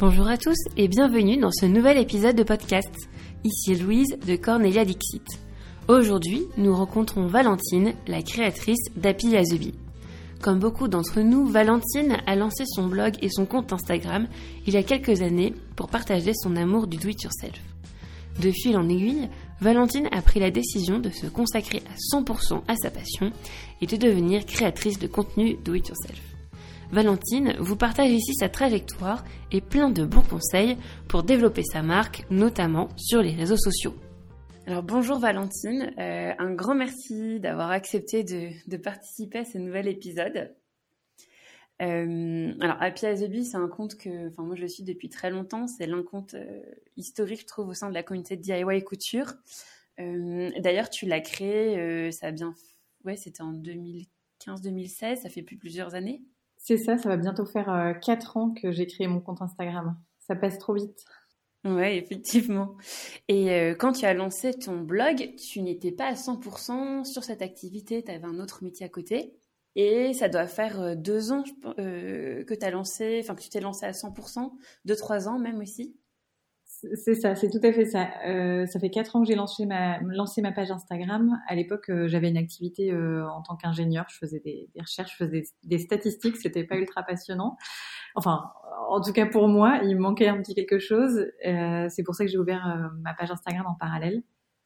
Bonjour à tous et bienvenue dans ce nouvel épisode de podcast. Ici Louise de Cornelia Dixit. Aujourd'hui, nous rencontrons Valentine, la créatrice d'Happy as Comme beaucoup d'entre nous, Valentine a lancé son blog et son compte Instagram il y a quelques années pour partager son amour du do-it-yourself. De fil en aiguille, Valentine a pris la décision de se consacrer à 100% à sa passion et de devenir créatrice de contenu do-it-yourself. Valentine vous partage ici sa trajectoire et plein de bons conseils pour développer sa marque, notamment sur les réseaux sociaux. Alors bonjour Valentine, euh, un grand merci d'avoir accepté de, participer à ce nouvel épisode. Euh, alors Happy as a Bee, c'est un compte que, enfin moi je suis depuis très longtemps. C'est l'un compte euh, historique, je trouve, au sein de la communauté de DIY couture. D'ailleurs, tu l'as créé, ça a bien, ouais, c'était en 2015-2016, ça fait plus plusieurs années. C'est ça, ça va bientôt faire 4 euh, ans que j'ai créé mon compte Instagram. Ça passe trop vite. Ouais, effectivement. Et euh, quand tu as lancé ton blog, tu n'étais pas à 100% sur cette activité, tu avais un autre métier à côté. Et ça doit faire euh, deux ans que as lancé, que tu t'es lancé à 100%, deux, trois ans même aussi. C'est ça, c'est tout à fait ça. Euh, ça fait quatre ans que j'ai lancé ma, lancé ma page Instagram. À l'époque, euh, j'avais une activité euh, en tant qu'ingénieur. Je faisais des, des, recherches, je faisais des, des statistiques. C'était pas ultra passionnant. Enfin, en tout cas pour moi, il me manquait un petit quelque chose. Euh, c'est pour ça que j'ai ouvert euh, ma page Instagram en parallèle.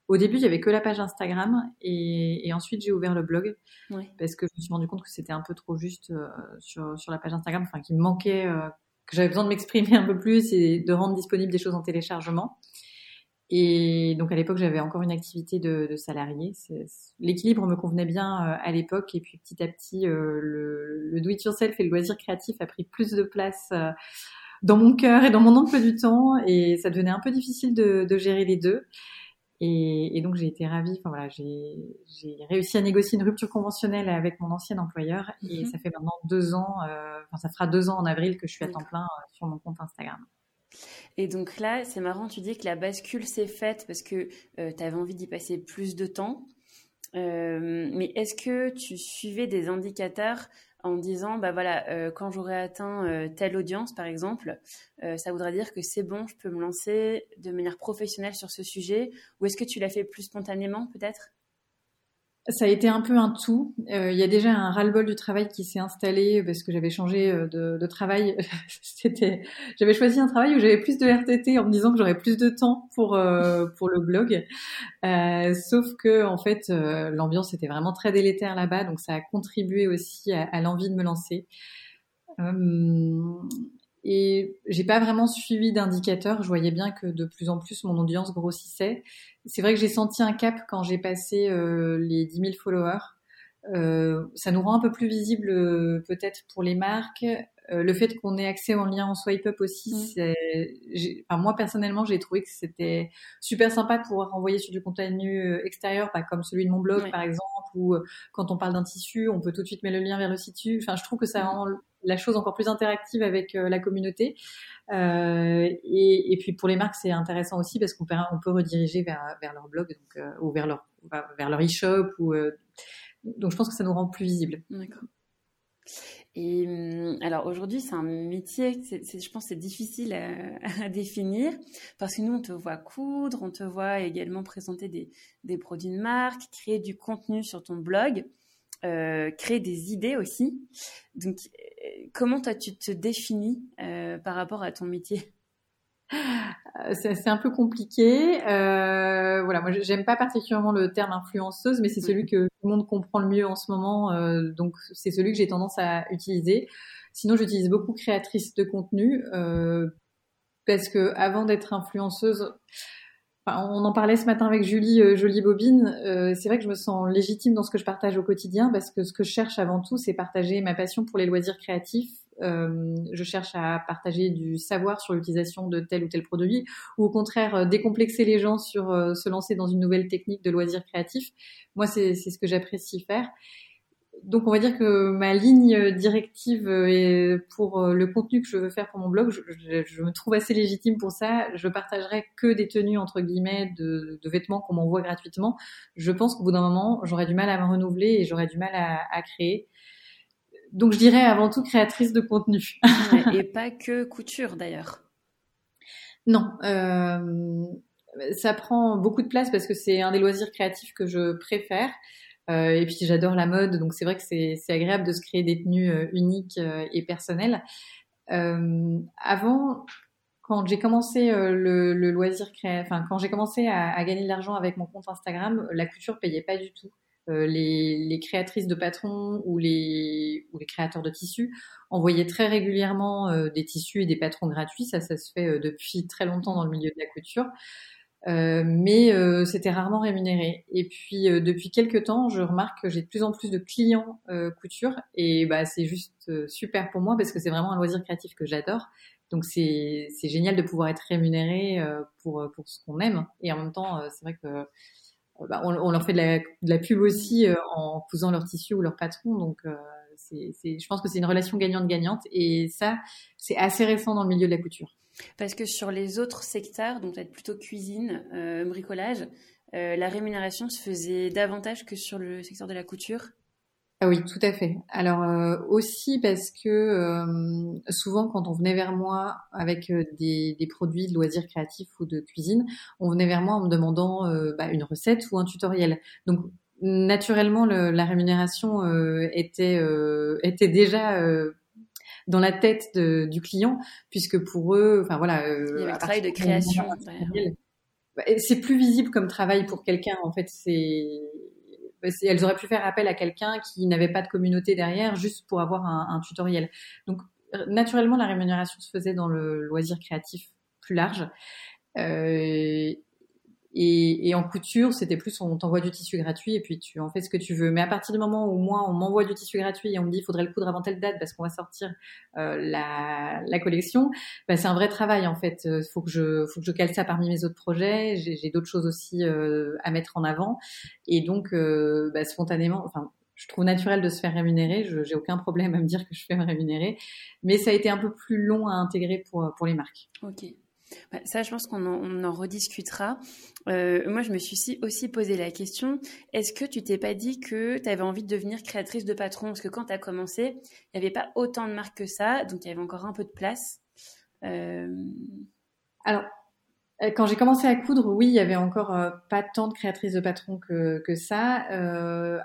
Au début, il y avait que la page Instagram et, et ensuite j'ai ouvert le blog parce que je me suis rendu compte que c'était un peu trop juste sur, sur la page Instagram, enfin qu'il me manquait que j'avais besoin de m'exprimer un peu plus et de rendre disponible des choses en téléchargement. Et donc à l'époque, j'avais encore une activité de, de salarié. L'équilibre me convenait bien euh, à l'époque. Et puis petit à petit, euh, le, le do-it-yourself et le loisir créatif a pris plus de place euh, dans mon cœur et dans mon emploi du temps. Et ça devenait un peu difficile de, de gérer les deux. Et, et donc j'ai été ravie. Enfin voilà, j'ai réussi à négocier une rupture conventionnelle avec mon ancien employeur et mhm. ça fait maintenant deux ans. Euh, enfin ça fera deux ans en avril que je suis à temps plein euh, sur mon compte Instagram. Et donc là, c'est marrant, tu dis que la bascule s'est faite parce que euh, tu avais envie d'y passer plus de temps. Euh, mais est-ce que tu suivais des indicateurs en disant bah voilà euh, quand j'aurai atteint euh, telle audience par exemple euh, ça voudrait dire que c'est bon je peux me lancer de manière professionnelle sur ce sujet ou est-ce que tu l'as fait plus spontanément peut-être? Ça a été un peu un tout. Euh, il y a déjà un ras-le-bol du travail qui s'est installé parce que j'avais changé euh, de, de travail. C'était, j'avais choisi un travail où j'avais plus de RTT en me disant que j'aurais plus de temps pour euh, pour le blog. Euh, sauf que en fait, l'ambiance était vraiment très délétère là-bas, donc ça a contribué aussi à, à l'envie de me lancer. Et j'ai pas vraiment suivi d'indicateurs. Je voyais bien que de plus en plus mon audience grossissait. C'est vrai que j'ai senti un cap quand j'ai passé euh, les 10 000 followers. Euh, ça nous rend un peu plus visible euh, peut-être pour les marques. Euh, le fait qu'on ait accès en lien en swipe up aussi, mmh. enfin, moi personnellement j'ai trouvé que c'était super sympa de pouvoir envoyer sur du contenu extérieur, pas comme celui de mon blog par exemple, ou quand on parle d'un tissu, on peut tout de suite mettre le lien vers le site. Enfin, je trouve que ça mmh. rend la chose encore plus interactive avec euh, la communauté. Euh, et, et, puis pour les marques, c'est intéressant aussi parce qu'on peut, on peut rediriger vers, vers leur blog donc, euh, ou vers leur, vers leur e-shop. Ou, donc je pense que ça nous rend plus visibles. D'accord. Et hum, alors aujourd'hui, c'est un métier, c'est, je pense, c'est difficile à, à, définir parce que nous, on te voit coudre, on te voit également présenter des, des produits de marque, créer du contenu sur ton blog. Euh, créer des idées aussi. Donc, euh, comment toi tu te définis euh, par rapport à ton métier? C'est un peu compliqué. Euh, voilà, moi j'aime pas particulièrement le terme influenceuse, mais c'est celui que tout le monde comprend le mieux en ce moment, euh, donc c'est celui que j'ai tendance à utiliser. Sinon, j'utilise beaucoup créatrice de contenu euh, parce que avant d'être influenceuse, on en parlait ce matin avec Julie euh, Jolie Bobine. Euh, c'est vrai que je me sens légitime dans ce que je partage au quotidien parce que ce que je cherche avant tout, c'est partager ma passion pour les loisirs créatifs. Euh, je cherche à partager du savoir sur l'utilisation de tel ou tel produit ou au contraire décomplexer les gens sur se lancer dans une nouvelle technique de loisirs créatifs. Moi, c'est ce que j'apprécie faire donc on va dire que ma ligne directive pour euh, le contenu que je veux faire pour mon blog, je, me trouve assez légitime pour ça. Je partagerai que des tenues entre guillemets de, vêtements qu'on m'envoie gratuitement. Je pense qu'au bout d'un moment, j'aurais du mal à me renouveler et j'aurais du mal à, créer. Donc je dirais avant tout créatrice de contenu. et pas que couture d'ailleurs. Non, euh, ça prend beaucoup de place parce que c'est un des loisirs créatifs que je préfère. Euh, et puis j'adore la mode, donc c'est vrai que c'est agréable de se créer des tenues euh, uniques et personnelles. avant, quand j'ai commencé le, le, loisir créatif, enfin quand j'ai commencé à, à, gagner de l'argent avec mon compte Instagram, la couture payait pas du tout. Euh, les, les, créatrices de patrons ou les, ou les créateurs de tissus envoyaient très régulièrement euh, des tissus et des patrons gratuits. Ça, ça se fait euh, depuis très longtemps dans le milieu de la couture. Euh, mais c'était rarement rémunéré. Et puis depuis quelques temps, je remarque que j'ai de plus en plus de clients couture et bah c'est juste super pour moi parce que c'est vraiment un loisir créatif que j'adore. Donc c'est c'est génial de pouvoir être rémunéré pour pour ce qu'on aime et en même temps c'est vrai que bah, on, leur fait de la, pub aussi euh, en cousant leur tissu ou leur patron. Donc, euh, je pense que c'est une relation gagnante-gagnante. Et ça, c'est assez récent dans le milieu de la couture. Parce que sur les autres secteurs, donc peut-être plutôt cuisine, euh, bricolage, la rémunération se faisait davantage que sur le secteur de la couture ah oui, tout à fait. Alors euh, aussi parce que euh, souvent quand on venait vers moi avec euh, des, produits de loisirs créatifs ou de cuisine, on venait vers moi en me demandant bah, une recette ou un tutoriel. Donc naturellement la rémunération était était déjà dans la tête du client puisque pour eux, enfin voilà, il y avait le travail de création. Bah, c'est plus visible comme travail pour quelqu'un en fait. C'est elles auraient pu faire appel à quelqu'un qui n'avait pas de communauté derrière juste pour avoir un, tutoriel. Donc naturellement, la rémunération se faisait dans le loisir créatif plus large. Euh, et, et, en couture, c'était plus on t'envoie du tissu gratuit et puis tu en fais ce que tu veux. Mais à partir du moment où moi on m'envoie du tissu gratuit et on me dit il faudrait le coudre avant telle date parce qu'on va sortir euh, la, la, collection, bah, c'est un vrai travail en fait. Euh, faut que je faut que je cale ça parmi mes autres projets. J'ai d'autres choses aussi euh, à mettre en avant et donc euh, bah, spontanément, enfin je trouve naturel de se faire rémunérer. Je j'ai aucun problème à me dire que je fais me rémunérer, mais ça a été un peu plus long à intégrer pour pour les marques. Ok. Bah, ça, je pense qu'on en, rediscutera. Euh, moi, je me suis aussi posé la question, est-ce que tu t'es pas dit que tu avais envie de devenir créatrice de patron? Parce que quand tu as commencé, il n'y avait pas autant de marques que ça, donc il y avait encore un peu de place. Euh... Alors, euh, quand j'ai commencé à coudre, oui, il y avait encore pas tant de créatrices de patrons que, ça.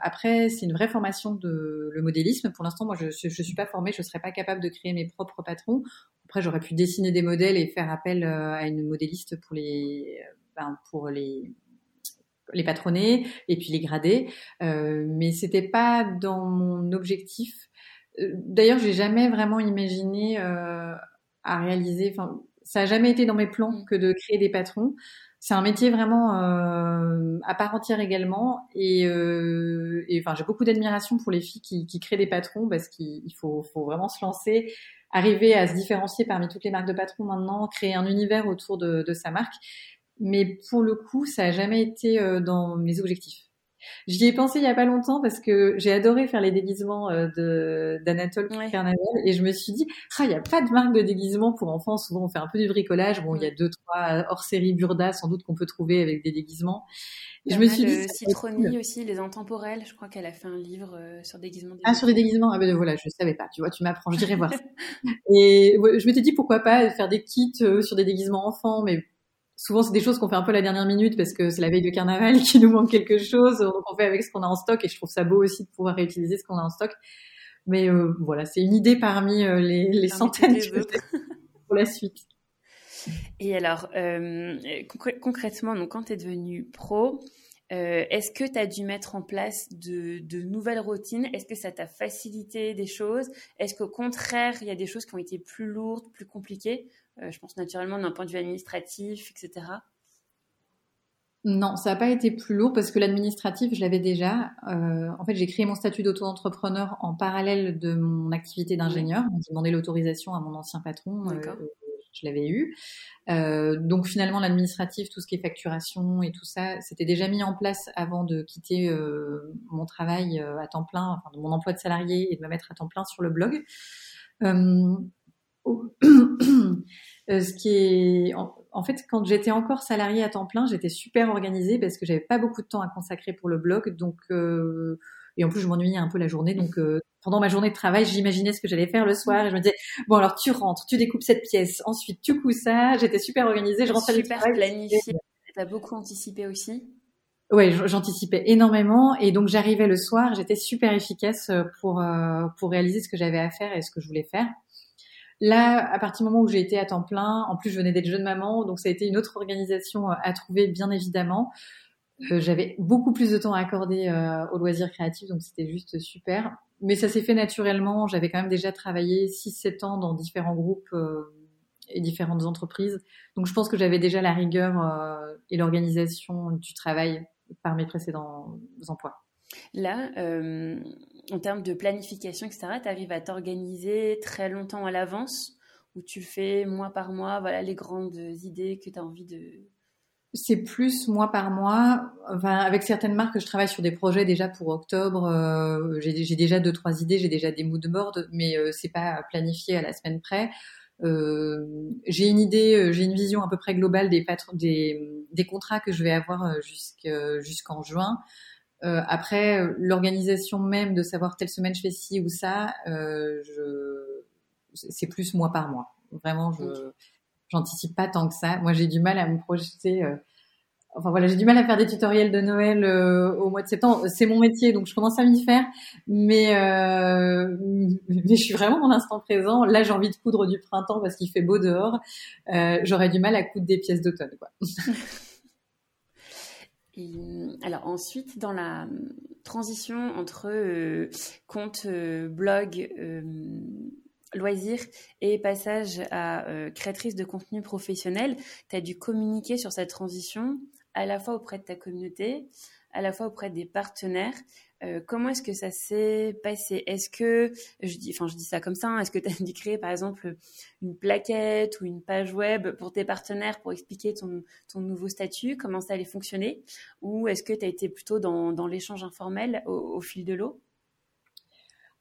Après, c'est une vraie formation de le modélisme. Pour l'instant, moi, je, je, suis pas formée, je serais pas capable de créer mes propres patrons. Après, j'aurais pu dessiner des modèles et faire appel euh, à une modéliste pour les, ben, pour les les patronner et puis les grader. Euh, mais c'était pas dans mon objectif. D'ailleurs, j'ai jamais vraiment imaginé à réaliser. Enfin, ça a jamais été dans mes plans mm. que de créer des patrons. C'est un métier vraiment euh, à part entière également, et, euh, et enfin j'ai beaucoup d'admiration pour les filles qui, qui, créent des patrons parce qu'il faut, faut vraiment se lancer, arriver à se différencier parmi toutes les marques de patrons maintenant, créer un univers autour de, de sa marque. Mais pour le coup, ça a jamais été euh, dans mes objectifs. J'y ai pensé il y a pas longtemps parce que j'ai adoré faire les déguisements euh, de d'Anatole Carnaval et je me suis dit ah il y a pas de marque de déguisement pour enfants. Souvent on fait un peu du bricolage. Bon il y a deux trois hors série Burda sans doute qu'on peut trouver avec des déguisements. Et je me suis dit Citroni aussi les intemporels. Je crois qu'elle a fait un livre euh, sur déguisement ah sur des déguisements. Ah ben voilà je savais pas. Tu vois tu m'apprends je dirais voir ça. Et je m'étais dit pourquoi pas faire des kits euh, sur des déguisements enfants mais souvent c'est des choses qu'on fait un peu à la dernière minute parce que c'est la veille de carnaval qui nous manque quelque chose, donc on fait avec ce qu'on a en stock et je trouve ça beau aussi de pouvoir réutiliser ce qu'on a en stock. Mais euh, voilà, c'est une idée parmi euh, les, les centaines pour la suite. Et alors, euh, concrètement, donc quand tu es devenu pro, est-ce que tu as dû mettre en place de, de nouvelles routines? Est-ce que ça t'a facilité des choses? Est-ce qu'au contraire, il y a des choses qui ont été plus lourdes, plus compliquées? Je pense naturellement d'un point de vue administratif, etc. Non, ça n'a pas été plus lourd parce que l'administratif, je l'avais déjà. Euh, en fait, j'ai créé mon statut d'auto-entrepreneur en parallèle de mon activité d'ingénieur. J'ai demandé l'autorisation à mon ancien patron. Euh, je l'avais eu. donc finalement, l'administratif, tout ce qui est facturation et tout ça, c'était déjà mis en place avant de quitter mon travail à temps plein, enfin de mon emploi de salarié et de me mettre à temps plein sur le blog. Euh, ce qui est, en, fait, quand j'étais encore salariée à temps plein, j'étais super organisée parce que j'avais pas beaucoup de temps à consacrer pour le blog, donc euh, et en plus je m'ennuyais un peu la journée, donc euh, pendant ma journée de travail, j'imaginais ce que j'allais faire le soir et je me disais bon alors tu rentres, tu découpes cette pièce, ensuite tu couds ça. J'étais super organisée, je rentrais super planifiée. T'as beaucoup anticipé aussi. Ouais, j'anticipais énormément et donc j'arrivais le soir, j'étais super efficace pour pour réaliser ce que j'avais à faire et ce que je voulais faire. Là, à partir du moment où j'ai été à temps plein, en plus je venais d'être jeune maman, donc ça a été une autre organisation à trouver bien évidemment. Euh, j'avais beaucoup plus de temps à accorder euh, aux loisirs créatifs, donc c'était juste super. Mais ça s'est fait naturellement. J'avais quand même déjà travaillé 6-7 ans dans différents groupes euh, et différentes entreprises. Donc je pense que j'avais déjà la rigueur euh, et l'organisation du travail par mes précédents emplois. Là, euh, en termes de planification, etc., tu arrives à t'organiser très longtemps à l'avance ou tu fais mois par mois, voilà les grandes idées que tu as envie de, c'est plus mois par mois. Enfin, avec certaines marques, je travaille sur des projets déjà pour octobre. Euh, j'ai déjà deux trois idées, j'ai déjà des mood boards, mais euh, c'est pas planifié à la semaine près. Euh, j'ai une idée, euh, j'ai une vision à peu près globale des, contrats que je vais avoir jusqu'en juin. Après, l'organisation même de savoir telle semaine je fais ci ou ça, je, c'est plus mois par mois. Vraiment, je j'anticipe pas tant que ça. Moi, j'ai du mal à me projeter. Euh, enfin voilà, j'ai du mal à faire des tutoriels de Noël euh, au mois de septembre. C'est mon métier, donc je commence à m'y faire. Mais euh, mais je suis vraiment dans l'instant présent. Là, j'ai envie de coudre du printemps parce qu'il fait beau dehors. J'aurais du mal à coudre des pièces d'automne, quoi. alors ensuite, dans la transition entre compte blog loisir et passage à euh, créatrice de contenu professionnel, tu as dû communiquer sur cette transition à la fois auprès de ta communauté, à la fois auprès des partenaires. Euh, comment est-ce que ça s'est passé? Est-ce que, je dis, enfin je dis ça comme ça, hein, est-ce que tu as dû par exemple une plaquette ou une page web pour tes partenaires pour expliquer ton, nouveau statut, comment ça allait fonctionner? Ou est-ce que tu as été plutôt dans, dans l'échange informel au fil de l'eau?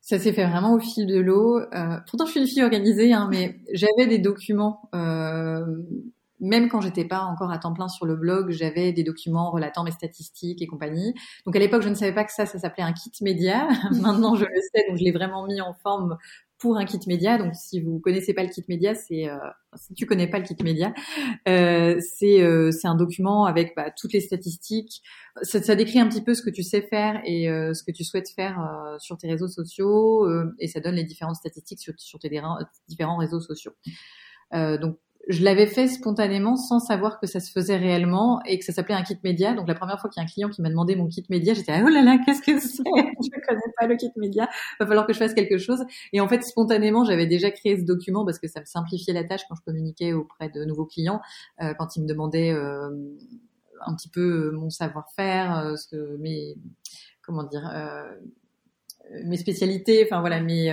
Ça s'est fait vraiment au fil de l'eau. Euh, pourtant, je suis une fille organisée, hein, mais j'avais des documents. Euh, même quand j'étais pas encore à temps plein sur le blog, j'avais des documents relatant mes statistiques et compagnie. Donc à l'époque, je ne savais pas que ça, ça s'appelait un kit média. Maintenant, je le sais, donc je l'ai vraiment mis en forme pour un kit média. Donc, si vous connaissez pas le kit média, c'est euh, si tu connais pas le kit média, euh, c'est euh, c'est un document avec bah, toutes les statistiques. Ça, ça, décrit un petit peu ce que tu sais faire et euh, ce que tu souhaites faire euh, sur tes réseaux sociaux et ça donne les différentes statistiques sur, sur tes différents réseaux sociaux. donc je l'avais fait spontanément sans savoir que ça se faisait réellement et que ça s'appelait un kit média. Donc la première fois qu'il y a un client qui m'a demandé mon kit média, j'étais ah, oh là là, qu'est-ce que c'est? Je connais pas le kit média. Va falloir que je fasse quelque chose. Et en fait, spontanément, j'avais déjà créé ce document parce que ça me simplifiait la tâche quand je communiquais auprès de nouveaux clients, euh, quand ils me demandaient euh, un petit peu mon savoir-faire, euh, ce que mes comment dire mes spécialités, enfin voilà mes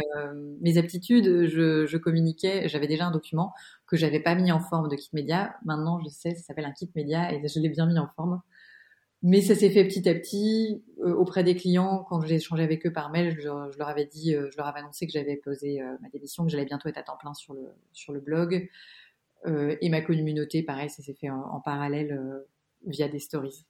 mes aptitudes, je, je communiquais. J'avais déjà un document que j'avais pas mis en forme de kit média. Maintenant, je sais, ça s'appelle un kit média et je l'ai bien mis en forme. Mais ça s'est fait petit à petit euh, auprès des clients. Quand j'ai échangé avec eux par mail, je, leur avais dit, euh, je leur avais annoncé que j'avais posé euh, ma démission, que j'allais bientôt être à temps plein sur le sur le blog. et ma communauté, pareil, ça s'est fait en, parallèle via des stories.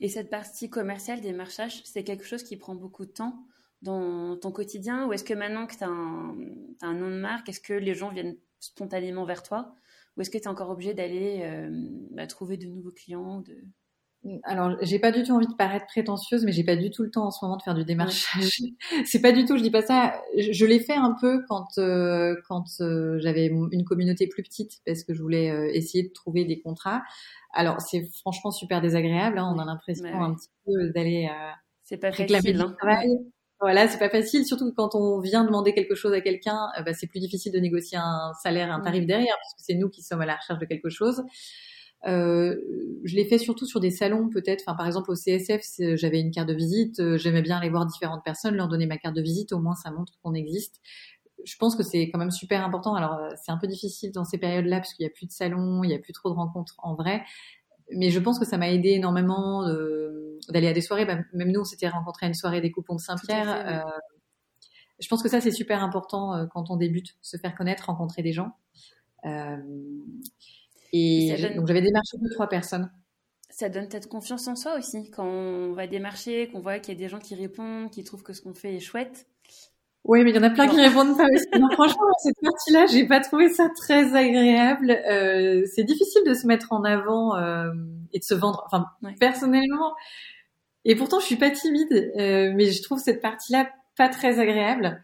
Et cette partie commerciale des marchages, c'est quelque chose qui prend beaucoup de temps dans ton quotidien Ou est-ce que maintenant que tu as, as, un nom de marque, est-ce que les gens viennent spontanément vers toi Ou est-ce que tu es encore obligé d'aller euh, bah, trouver de nouveaux clients de... Alors, j'ai pas du tout envie de paraître prétentieuse, mais j'ai pas du tout le temps en ce moment de faire du démarchage. c'est pas du tout, je dis pas ça. Je, l'ai fait un peu quand euh, quand euh, j'avais une communauté plus petite, parce que je voulais essayer de trouver des contrats. Alors, c'est franchement super désagréable. Hein, on a l'impression un petit peu d'aller c'est pas réclamer facile, hein. Voilà, c'est pas facile, surtout quand on vient demander quelque chose à quelqu'un, euh, bah, c'est plus difficile de négocier un salaire, un tarif derrière, parce que c'est nous qui sommes à la recherche de quelque chose. Euh, je l'ai fait surtout sur des salons peut-être. Enfin, par exemple au CSF, j'avais une carte de visite. Euh, j'aimais bien aller voir différentes personnes, leur donner ma carte de visite. Au moins, ça montre qu'on existe. Je pense que c'est quand même super important. Alors, euh, c'est un peu difficile dans ces périodes-là parce qu'il y a plus de salons, il y a plus trop de rencontres en vrai mais je pense que ça m'a aidé énormément d'aller à des soirées. Bah, même nous, on s'était rencontrés à une soirée des coupons de Saint-Pierre. Euh, je pense que ça, c'est super important euh, quand on débute, se faire connaître, rencontrer des gens. Euh, et donc, j'avais démarché deux, trois personnes. Ça donne peut-être confiance en soi aussi, quand on va démarcher, qu'on voit qu'il y a des gens qui répondent, qui trouvent que ce qu'on fait est chouette. Oui, mais il y en a plein qui répondent pas aussi. Non, franchement, cette partie-là, j'ai pas trouvé ça très agréable. Euh, c'est difficile de se mettre en avant euh, et de se vendre. Enfin, personnellement, et pourtant, je suis pas timide, euh, mais je trouve cette partie-là pas très agréable.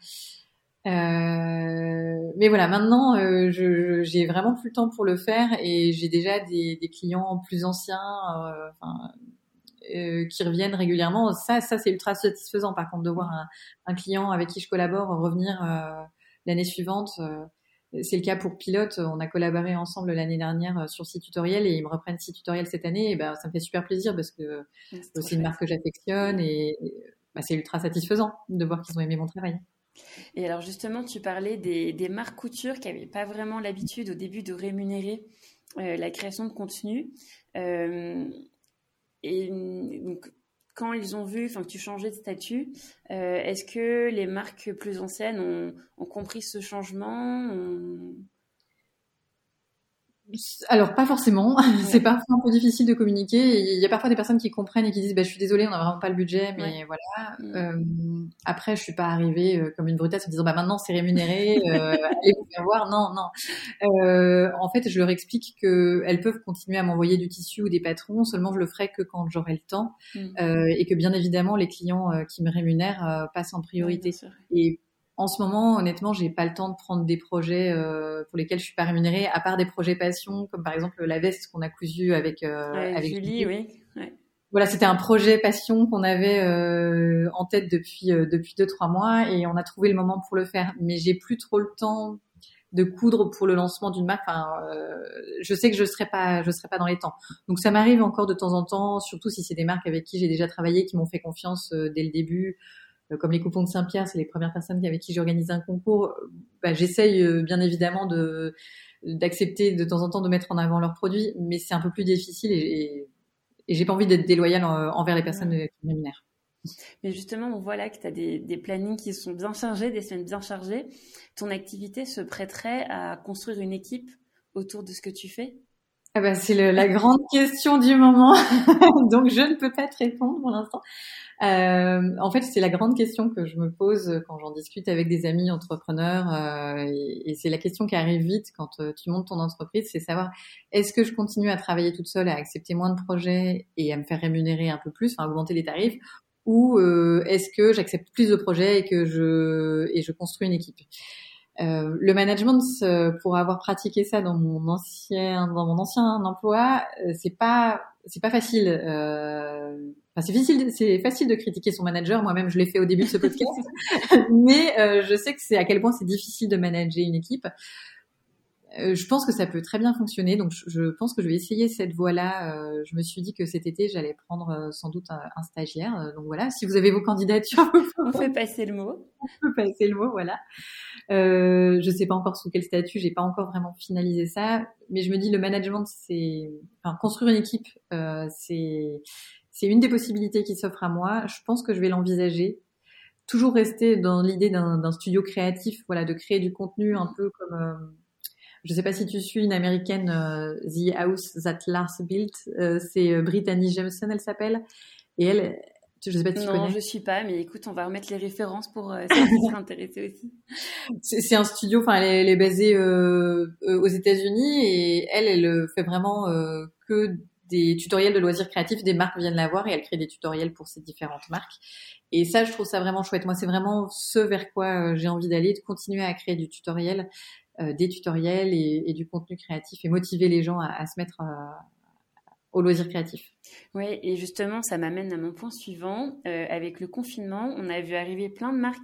Euh, mais voilà, maintenant, euh, j'ai vraiment plus le temps pour le faire et j'ai déjà des, des, clients plus anciens euh, qui reviennent régulièrement. Ça, ça c'est ultra satisfaisant. Par contre, de voir un, un, client avec qui je collabore revenir l'année suivante. c'est le cas pour Pilote. On a collaboré ensemble l'année dernière sur six tutoriels et ils me reprennent six tutoriels cette année. Et ben, ça me fait super plaisir parce que c'est aussi une marque que j'affectionne et, bah, c'est ultra satisfaisant de voir qu'ils ont aimé mon travail. Et alors justement, tu parlais des, marques couture qui n'avaient pas vraiment l'habitude au début de rémunérer euh, la création de contenu. Euh, et donc, quand ils ont vu que tu changeais de statut, euh, est-ce que les marques plus anciennes ont, ont compris ce changement alors pas forcément, c'est parfois un peu difficile de communiquer. Il y a parfois des personnes qui comprennent et qui disent bah, je suis désolée, on n'a vraiment pas le budget, mais voilà. Mm. Euh, après, je suis pas arrivée euh, comme une brutasse en disant bah maintenant c'est rémunéré, euh, allez vous faire voir. Non, non. Euh, en fait, je leur explique que elles peuvent continuer à m'envoyer du tissu ou des patrons, seulement je le ferai que quand j'aurai le temps mm. euh, et que bien évidemment les clients qui me rémunèrent passent en priorité. et en ce moment, honnêtement, j'ai pas le temps de prendre des projets euh, pour lesquels je suis pas rémunérée, à part des projets passion, comme par exemple la veste qu'on a cousue avec euh, avec Julie, oui. Voilà, c'était un projet passion qu'on avait euh, en tête depuis depuis deux trois mois et on a trouvé le moment pour le faire. Mais j'ai plus trop le temps de coudre pour le lancement d'une marque. Enfin, je sais que je serai pas je serai pas dans les temps. Donc ça m'arrive encore de temps en temps, surtout si c'est des marques avec qui j'ai déjà travaillé, qui m'ont fait confiance dès le début. Euh, comme les coupons de Saint-Pierre, c'est les premières personnes avec qui j'organise un concours, euh, bah, j'essaye euh, bien évidemment de d'accepter de temps en temps de mettre en avant leurs produits, mais c'est un peu plus difficile et, et, j'ai pas envie d'être déloyale envers les personnes qui me rémunèrent. Mais justement, on voit là que tu as des, des plannings qui sont bien chargés, des semaines bien chargées. Ton activité se prêterait à construire une équipe autour de ce que tu fais? Ah bah, c'est la grande question du moment, donc je ne peux pas te répondre pour l'instant. Euh, en fait, c'est la grande question que je me pose quand j'en discute avec des amis entrepreneurs, euh, et, c'est la question qui arrive vite quand euh, tu montes ton entreprise, c'est savoir est-ce que je continue à travailler toute seule, à accepter moins de projets et à me faire rémunérer un peu plus, enfin augmenter les tarifs, ou euh, est-ce que j'accepte plus de projets et que je et je construis une équipe? Euh, le management, pour avoir pratiqué ça dans mon ancien dans mon ancien emploi, c'est pas c'est pas facile. Euh, c'est facile, c'est facile de critiquer son manager. Moi-même, je l'ai fait au début de ce podcast, mais euh, je sais que c'est à quel point c'est difficile de manager une équipe. Euh, je pense que ça peut très bien fonctionner, donc je, pense que je vais essayer cette voie-là. Euh, je me suis dit que cet été, j'allais prendre sans doute un, stagiaire. donc voilà, si vous avez vos candidatures, on peut passer le mot. On peut passer le mot, voilà. Euh, je sais pas encore sous quel statut, j'ai pas encore vraiment finalisé ça, mais je me dis le management, c'est, enfin, construire une équipe, c'est c'est une des possibilités qui s'offre à moi. Je pense que je vais l'envisager. Toujours rester dans l'idée d'un studio créatif, voilà, de créer du contenu un peu comme. Euh, je ne sais pas si tu suis une américaine, euh, The House That Lars Built. Euh, c'est Brittany Jameson, elle s'appelle. Et elle, je sais pas si tu non, je suis pas, mais écoute, on va remettre les références pour euh, intéressés aussi. C'est un studio, enfin, elle, est basée aux États-Unis et elle, elle fait vraiment que des tutoriels de loisirs créatifs, des marques viennent la voir et elle crée des tutoriels pour ces différentes marques. Et ça, je trouve ça vraiment chouette. Moi, c'est vraiment ce vers quoi euh, j'ai envie d'aller, de continuer à créer du tutoriel, euh, des tutoriels et, du contenu créatif et motiver les gens à, se mettre euh, au loisir créatif. Oui, et justement, ça m'amène à mon point suivant. avec le confinement, on a vu arriver plein de marques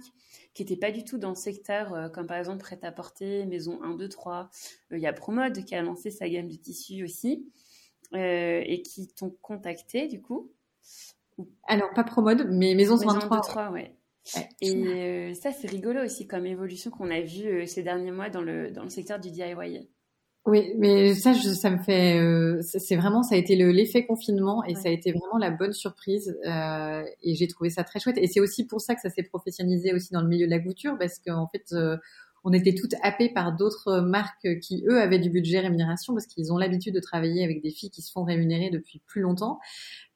qui n'étaient pas du tout dans le secteur, comme par exemple Prêt-à-Porter, Maison 1, 2, 3. Il y a Promode qui a lancé sa gamme de tissus aussi. Euh, et qui t'ont contacté du coup Alors pas Promode, mais Maison 123. 3, ouais. Et euh, ça, c'est rigolo aussi comme évolution qu'on a vu euh, ces derniers mois dans le, dans le secteur du DIY. Oui, mais ça, ça me fait, c'est vraiment, ça a été l'effet confinement et ça a été vraiment la bonne surprise et j'ai trouvé ça très chouette. Et c'est aussi pour ça que ça s'est professionnalisé aussi dans le milieu de la couture parce qu'en fait, on était toutes happées par d'autres marques qui eux avaient du budget rémunération parce qu'ils ont l'habitude de travailler avec des filles qui se font rémunérer depuis plus longtemps.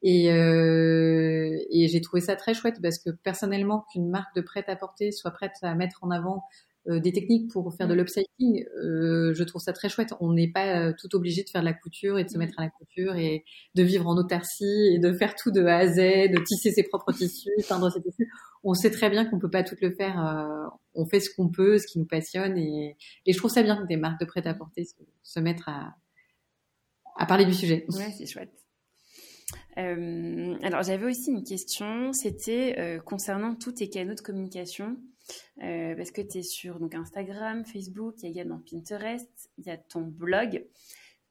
Et, euh, et j'ai trouvé ça très chouette parce que personnellement, qu'une marque de prêt-à-porter soit prête à mettre en avant des techniques pour faire de l'upcycling, euh, je trouve ça très chouette. On n'est pas euh, tout obligé de faire de la couture et de se mm. mettre à la couture et de vivre en autarcie et de faire tout de A à Z, de tisser ses propres tissus, teindre ses tissus. On sait très bien qu'on peut pas tout le faire. Euh, on fait ce qu'on peut, ce qui nous passionne et, et je trouve ça bien que des marques de prêt-à-porter se, se mettent à, à parler du sujet. Ouais, c'est chouette. Euh, alors j'avais aussi une question, c'était euh, concernant tous tes canaux de communication. Euh, parce que tu es sur donc, Instagram, Facebook, il y a également Pinterest, il y a ton blog.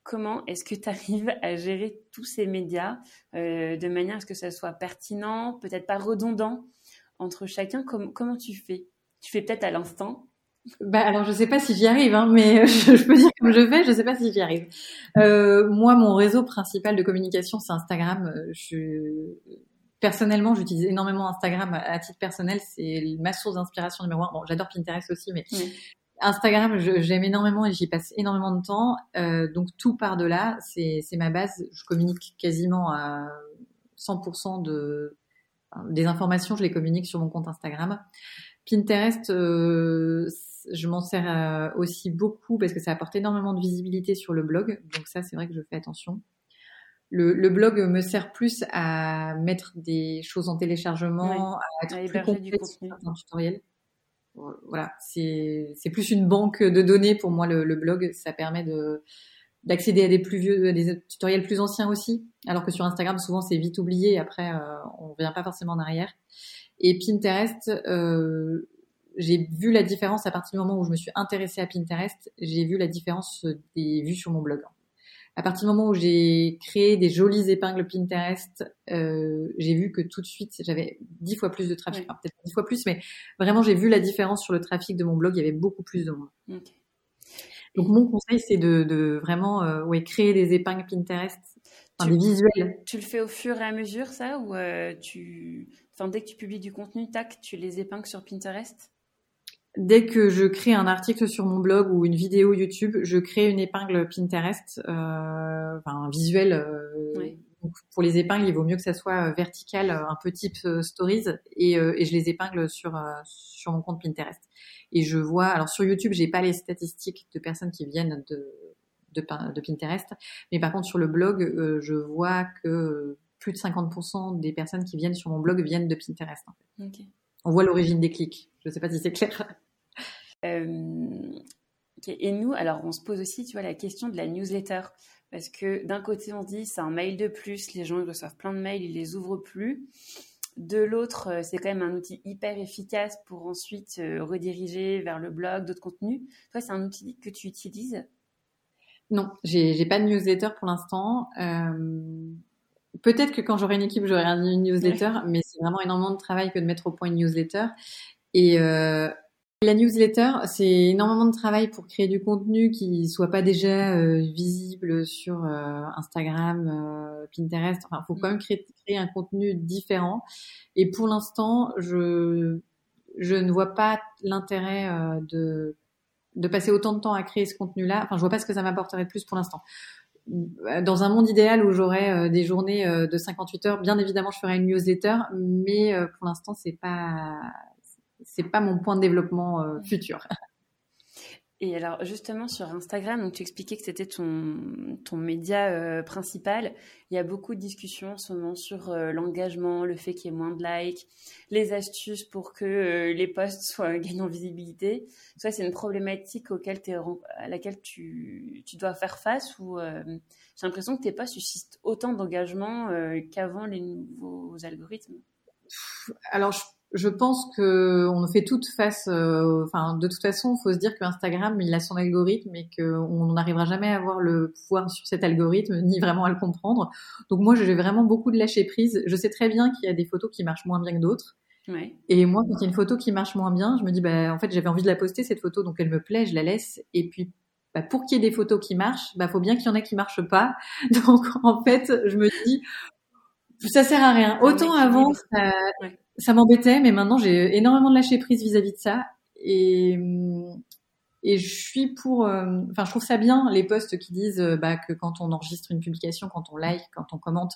Comment est-ce que tu arrives à gérer tous ces médias de manière à ce que ça soit pertinent, peut-être pas redondant entre chacun? Comment tu fais? Tu fais peut-être à l'instant? Bah alors je sais pas si j'y arrive, hein, mais je, peux dire comme je fais, je sais pas si j'y arrive. Euh, moi, mon réseau principal de communication, c'est Instagram. Je, personnellement, j'utilise énormément Instagram à, titre personnel. C'est ma source d'inspiration numéro un. Bon, j'adore Pinterest aussi, mais Instagram, j'aime énormément et j'y passe énormément de temps. Euh, donc tout part de là. C'est ma base. Je communique quasiment à 100% de des informations. Je les communique sur mon compte Instagram. Pinterest, euh, je m'en sers euh, aussi beaucoup parce que ça apporte énormément de visibilité sur le blog. Donc ça, c'est vrai que je fais attention. Le, le, blog me sert plus à mettre des choses en téléchargement, à être plus complet un tutoriel. Voilà, c'est plus une banque de données pour moi le, le blog. Ça permet de d'accéder à des plus vieux, des tutoriels plus anciens aussi. Alors que sur Instagram, souvent c'est vite oublié. Après, euh, on revient pas forcément en arrière. Et Pinterest, euh, j'ai vu la différence à partir du moment où je me suis intéressée à Pinterest. J'ai vu la différence des vues sur mon blog à partir du moment où j'ai créé des jolies épingles Pinterest, euh, j'ai vu que tout de suite j'avais dix fois plus de trafic, enfin, peut-être dix fois plus, mais vraiment j'ai vu la différence sur le trafic de mon blog. Il y avait beaucoup plus de monde. Donc mon conseil c'est de, de, vraiment euh, ouais, créer des épingles Pinterest, enfin, des visuels. Tu le fais au fur et à mesure ça ou euh, tu, enfin dès que tu publies du contenu, tac, tu les épingles sur Pinterest? Dès que je crée un article sur mon blog ou une vidéo YouTube, je crée une épingle Pinterest, euh, enfin un visuel. Euh, pour les épingles, il vaut mieux que ça soit euh, vertical, un peu type stories, et, et, je les épingle sur sur mon compte Pinterest. Et je vois, alors sur YouTube, j'ai pas les statistiques de personnes qui viennent de de, de Pinterest, mais par contre sur le blog, je vois que plus de 50% des personnes qui viennent sur mon blog viennent de Pinterest. En fait. On voit l'origine des clics. Je ne sais pas si c'est clair. Euh, et nous, alors on se pose aussi, tu vois, la question de la newsletter. Parce que d'un côté, on se dit, c'est un mail de plus, les gens ils reçoivent plein de mails, ils les ouvrent plus. De l'autre, euh, c'est quand même un outil hyper efficace pour ensuite euh, rediriger vers le blog, d'autres contenus. Toi, c'est un outil que tu utilises? Non, j'ai pas de newsletter pour l'instant. Peut-être que quand j'aurai une équipe, j'aurai une newsletter, mais c'est vraiment énormément de travail que de mettre au point une newsletter. Et euh, la newsletter, c'est énormément de travail pour créer du contenu qui soit pas déjà euh, visible sur euh, Instagram, euh, Pinterest. Enfin, faut quand même créer, créer, un contenu différent. Et pour l'instant, je je ne vois pas l'intérêt de de passer autant de temps à créer ce contenu-là. Enfin, je vois pas ce que ça m'apporterait de plus pour l'instant dans un monde idéal où j'aurais euh, des journées euh, de 58 heures, bien évidemment, je ferais une newsletter, mais euh, pour l'instant, c'est pas c'est pas mon point de développement futur. Et alors justement sur Instagram, donc tu expliquais que c'était ton, ton média euh, principal. Il y a beaucoup de discussions en ce moment sur euh, l'engagement, le fait qu'il y ait moins de likes, les astuces pour que euh, les posts soient gagnent en visibilité. Ça, c'est une problématique auquel à laquelle tu, dois faire face ou j'ai l'impression que tes posts suscitent autant d'engagement qu'avant les nouveaux algorithmes? Alors je pense que on fait toute face. Euh, enfin, de toute façon, il faut se dire que Instagram, il a son algorithme et qu'on n'arrivera jamais à avoir le pouvoir sur cet algorithme, ni vraiment à le comprendre. Donc moi, j'ai vraiment beaucoup de lâcher prise. Je sais très bien qu'il y a des photos qui marchent moins bien que d'autres. Ouais. Et moi, quand il y a une photo qui marche moins bien, je me dis, bah, en fait, j'avais envie de la poster cette photo, donc elle me plaît, je la laisse. Et puis, bah, pour qu'il y ait des photos qui marchent, bah, faut bien qu'il y en ait qui marchent pas. Donc, en fait, je me dis, ça sert à rien. Autant avant, ça, ça m'embêtait, mais maintenant j'ai énormément de lâcher prise vis-à-vis de ça. Et, Et je suis pour, euh, enfin, je trouve ça bien les posts qui disent euh, bah, que quand on enregistre une publication, quand on like, quand on commente,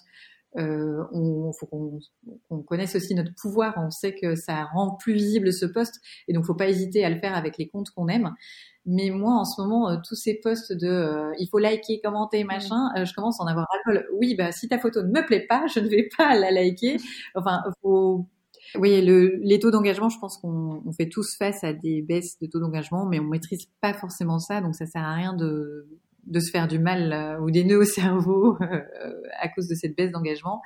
euh, on faut qu'on connaisse aussi notre pouvoir. On sait que ça rend plus visible ce post, et donc faut pas hésiter à le faire avec les comptes qu'on aime. Mais moi, en ce moment, tous ces posts de il faut liker, commenter, machin, je commence à en avoir ras Oui, bah si ta photo ne me plaît pas, je ne vais pas la liker. Enfin, faut oui, le, les taux d'engagement, je pense qu'on on fait tous face à des baisses de taux d'engagement, mais on maîtrise pas forcément ça, donc ça sert à rien de, de se faire du mal euh, ou des nœuds au cerveau euh, à cause de cette baisse d'engagement.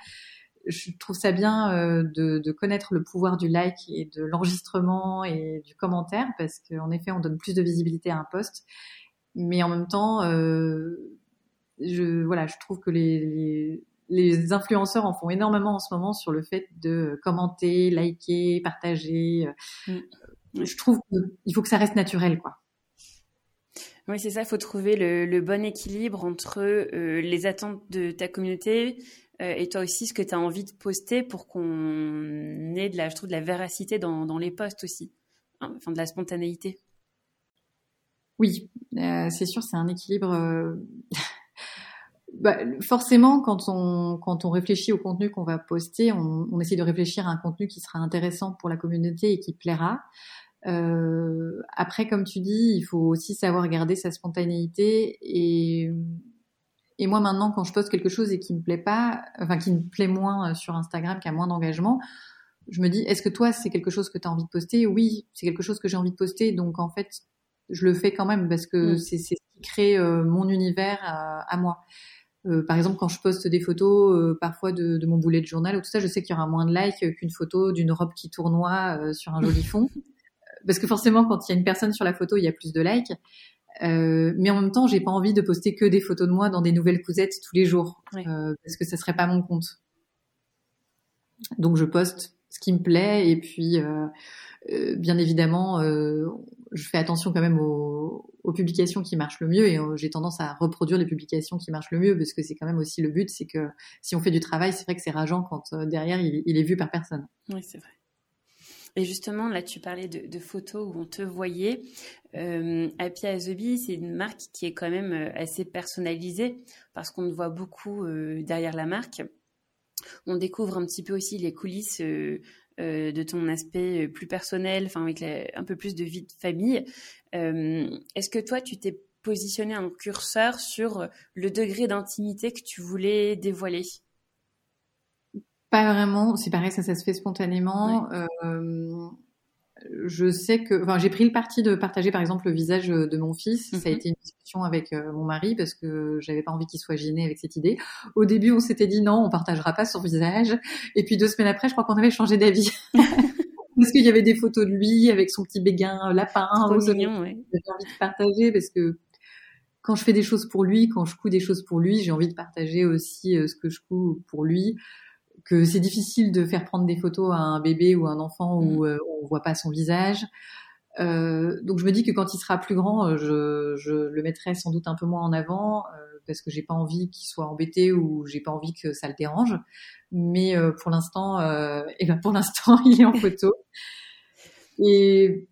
Je trouve ça bien euh, de, de, connaître le pouvoir du like et de l'enregistrement et du commentaire, parce qu'en effet, on donne plus de visibilité à un post, mais en même temps, je voilà, je trouve que les, les les influenceurs en font énormément en ce moment sur le fait de commenter, liker, partager. Mm. Euh, je trouve qu'il faut que ça reste naturel, quoi. Oui, c'est ça. Il faut trouver le, bon équilibre entre euh, les attentes de ta communauté euh, et toi aussi ce que tu as envie de poster pour qu'on ait de la, je trouve, de la véracité dans, les posts aussi, hein, enfin de la spontanéité. Oui, c'est sûr, c'est un équilibre. Bah, forcément, quand on, quand on réfléchit au contenu qu'on va poster, on, on, essaie de réfléchir à un contenu qui sera intéressant pour la communauté et qui plaira. Euh, après, comme tu dis, il faut aussi savoir garder sa spontanéité. Et, et moi, maintenant, quand je poste quelque chose et qui me plaît pas, enfin qui me plaît moins sur Instagram, qui a moins d'engagement, je me dis, est-ce que toi, c'est quelque chose que tu as envie de poster? Oui, c'est quelque chose que j'ai envie de poster. Donc, en fait, je le fais quand même parce que mm. c'est ce qui crée euh, mon univers à, à moi. Euh, par exemple, quand je poste des photos, euh, parfois de, de, mon boulet de journal ou tout ça, je sais qu'il y aura moins de likes qu'une photo d'une robe qui tournoie euh, sur un joli fond. Parce que forcément, quand il y a une personne sur la photo, il y a plus de likes. mais en même temps, j'ai pas envie de poster que des photos de moi dans des nouvelles cousettes tous les jours, parce que ça serait pas mon compte. Donc, je poste ce qui me plaît et puis, bien évidemment, je fais attention quand même aux, publications qui marchent le mieux et euh, j'ai tendance à reproduire les publications qui marchent le mieux parce que c'est quand même aussi le but, c'est que si on fait du travail, c'est vrai que c'est rageant quand euh, derrière il, est vu par personne. Oui, c'est vrai. Et justement, là, tu parlais de, photos où on te voyait. Euh, Happy c'est une marque qui est quand même euh, assez personnalisée parce qu'on te voit beaucoup derrière la marque. On découvre un petit peu aussi les coulisses euh, de ton aspect euh, plus personnel, enfin avec un peu plus de vie de famille. Euh, est-ce que toi, tu t'es positionné un curseur sur le degré d'intimité que tu voulais dévoiler? Pas vraiment. C'est pareil, ça, ça se fait spontanément je sais que, enfin, j'ai pris le parti de partager par exemple le visage de mon fils. Ça a mhm. été une discussion avec euh, mon mari parce que j'avais pas envie qu'il soit gêné avec cette idée. Au début, on s'était dit non, on partagera pas son visage. Et puis deux semaines après, je crois qu'on avait changé d'avis. parce qu'il y avait des photos de lui avec son petit béguin lapin. Trop mignon, ouais. J'avais envie de partager parce que quand je fais des choses pour lui, quand je couds des choses pour lui, j'ai envie de partager aussi euh, ce que je couds pour lui que c'est difficile de faire prendre des photos à un bébé ou un enfant où mm. euh, on voit pas son visage. Euh, donc je me dis que quand il sera plus grand, euh, je, je le mettrai sans doute un peu moins en avant euh, parce que j'ai pas envie qu'il soit embêté ou j'ai pas envie que ça le dérange. Mais euh, pour l'instant, et ben pour l'instant, il est en photo et,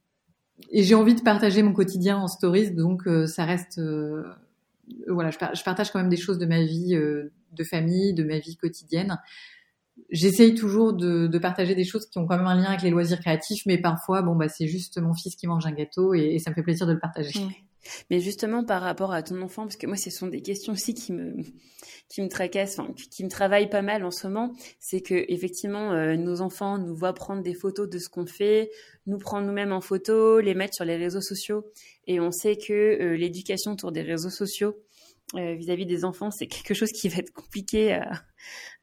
et j'ai envie de partager mon quotidien en stories, donc ça reste voilà, je, je, partage quand même des choses de ma vie de famille, de ma vie quotidienne j'essaye toujours de, partager des choses qui ont quand même un lien avec les loisirs créatifs, mais parfois, bon, bah, c'est juste mon fils qui mange un gâteau et, ça me fait plaisir de le partager. Mais justement, par rapport à ton enfant, parce que moi, ce sont des questions aussi qui me, qui me tracassent, qui me travaillent pas mal en ce moment, c'est que effectivement, euh, nos enfants nous voient prendre des photos de ce qu'on fait, nous prendre nous-mêmes en photo, les mettre sur les réseaux sociaux, et on sait que euh, l'éducation autour des réseaux sociaux, euh, vis-à-vis des enfants, c'est quelque chose qui va être compliqué à,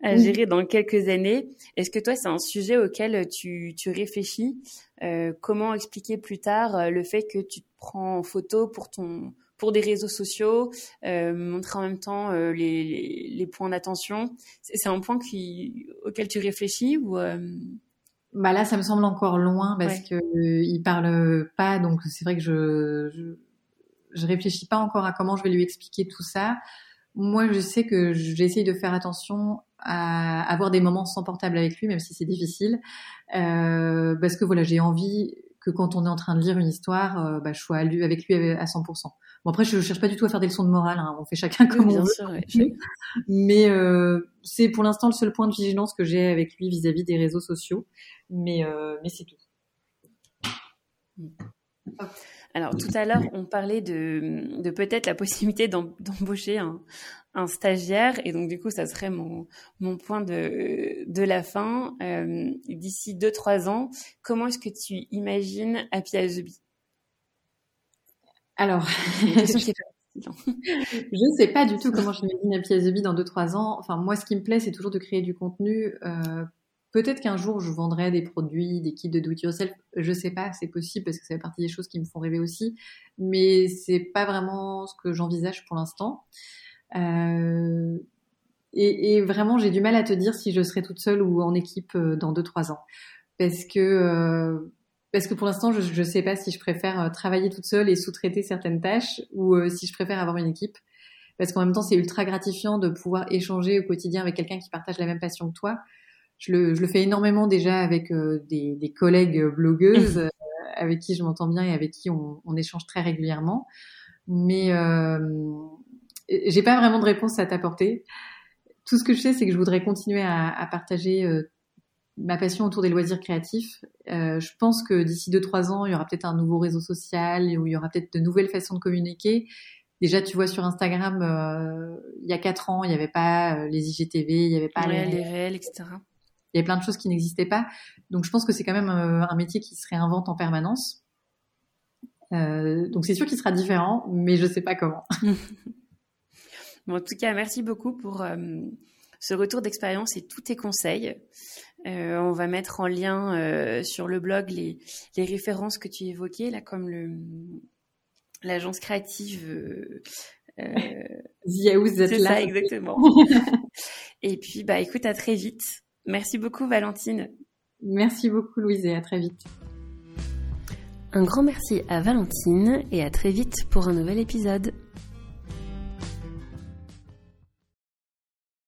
à gérer dans quelques années. Est-ce que toi, c'est un sujet auquel tu, tu réfléchis euh, Comment expliquer plus tard euh, le fait que tu te prends en photo pour ton pour des réseaux sociaux, euh, montrer en même temps euh, les, les, les, points d'attention? C'est un point qui, auquel tu réfléchis ou bah là, ça me semble encore loin parce que il parle pas, donc c'est vrai que je, je réfléchis pas encore à comment je vais lui expliquer tout ça. Moi, je sais que j'essaye de faire attention à avoir des moments sans portable avec lui, même si c'est difficile, euh, parce que voilà, j'ai envie que quand on est en train de lire une histoire, bah, je sois avec lui à 100%. Bon après, je, ne cherche pas du tout à faire des leçons de morale. Hein. On fait chacun comme on veut. Mais c'est pour l'instant le seul point de vigilance que j'ai avec lui vis-à-vis des réseaux sociaux. Mais mais c'est tout. Mm. Alors tout à l'heure, on parlait de, de peut-être la possibilité d'embaucher un, un, stagiaire, et donc du coup, ça serait mon, mon point de, de la fin. Euh, D'ici 2-3 ans, comment est-ce que tu imagines Happy as the Bee Alors, je ne sais pas du tout comment j'imagine Happy as the Bee dans 2-3 ans. Enfin, moi, ce qui me plaît, c'est toujours de créer du contenu. Euh, Peut-être qu'un jour je vendrai des produits, des kits de do it yourself. Je sais pas, c'est possible parce que ça fait partie des choses qui me font rêver aussi, mais c'est pas vraiment ce que j'envisage pour l'instant. Euh, et, vraiment, j'ai du mal à te dire si je serai toute seule ou en équipe euh, dans 2-3 ans, parce que euh, parce que pour l'instant, je ne sais pas si je préfère travailler toute seule et sous-traiter certaines tâches ou si je préfère avoir une équipe. Parce qu'en même temps, c'est ultra gratifiant de pouvoir échanger au quotidien avec quelqu'un qui partage la même passion que toi je le, je le, fais énormément déjà avec euh, des, des, collègues blogueuses euh, avec qui je m'entends bien et avec qui on, on, échange très régulièrement. Mais euh, j'ai pas vraiment de réponse à t'apporter. Tout ce que je sais, c'est que je voudrais continuer à, à partager euh, ma passion autour des loisirs créatifs. je pense que d'ici deux trois ans, il y aura peut-être un nouveau réseau social où il y aura peut-être de nouvelles façons de communiquer. Déjà, tu vois sur Instagram, il y a quatre ans, il n'y avait pas les IGTV, il n'y avait pas les, les réels, etc il y a plein de choses qui n'existaient pas. Donc je pense que c'est quand même euh, un métier qui se réinvente en permanence. Euh, donc c'est sûr qu'il sera différent, mais je ne sais pas comment. bon, en tout cas, merci beaucoup pour euh, ce retour d'expérience et tous tes conseils. on va mettre en lien sur le blog les, les, références que tu évoquais, là, comme le l'agence créative. Euh, c'est ça, exactement. et puis, bah, écoute, à très vite. Merci beaucoup Valentine. Merci beaucoup Louise et à très vite. Un grand merci à Valentine et à très vite pour un nouvel épisode.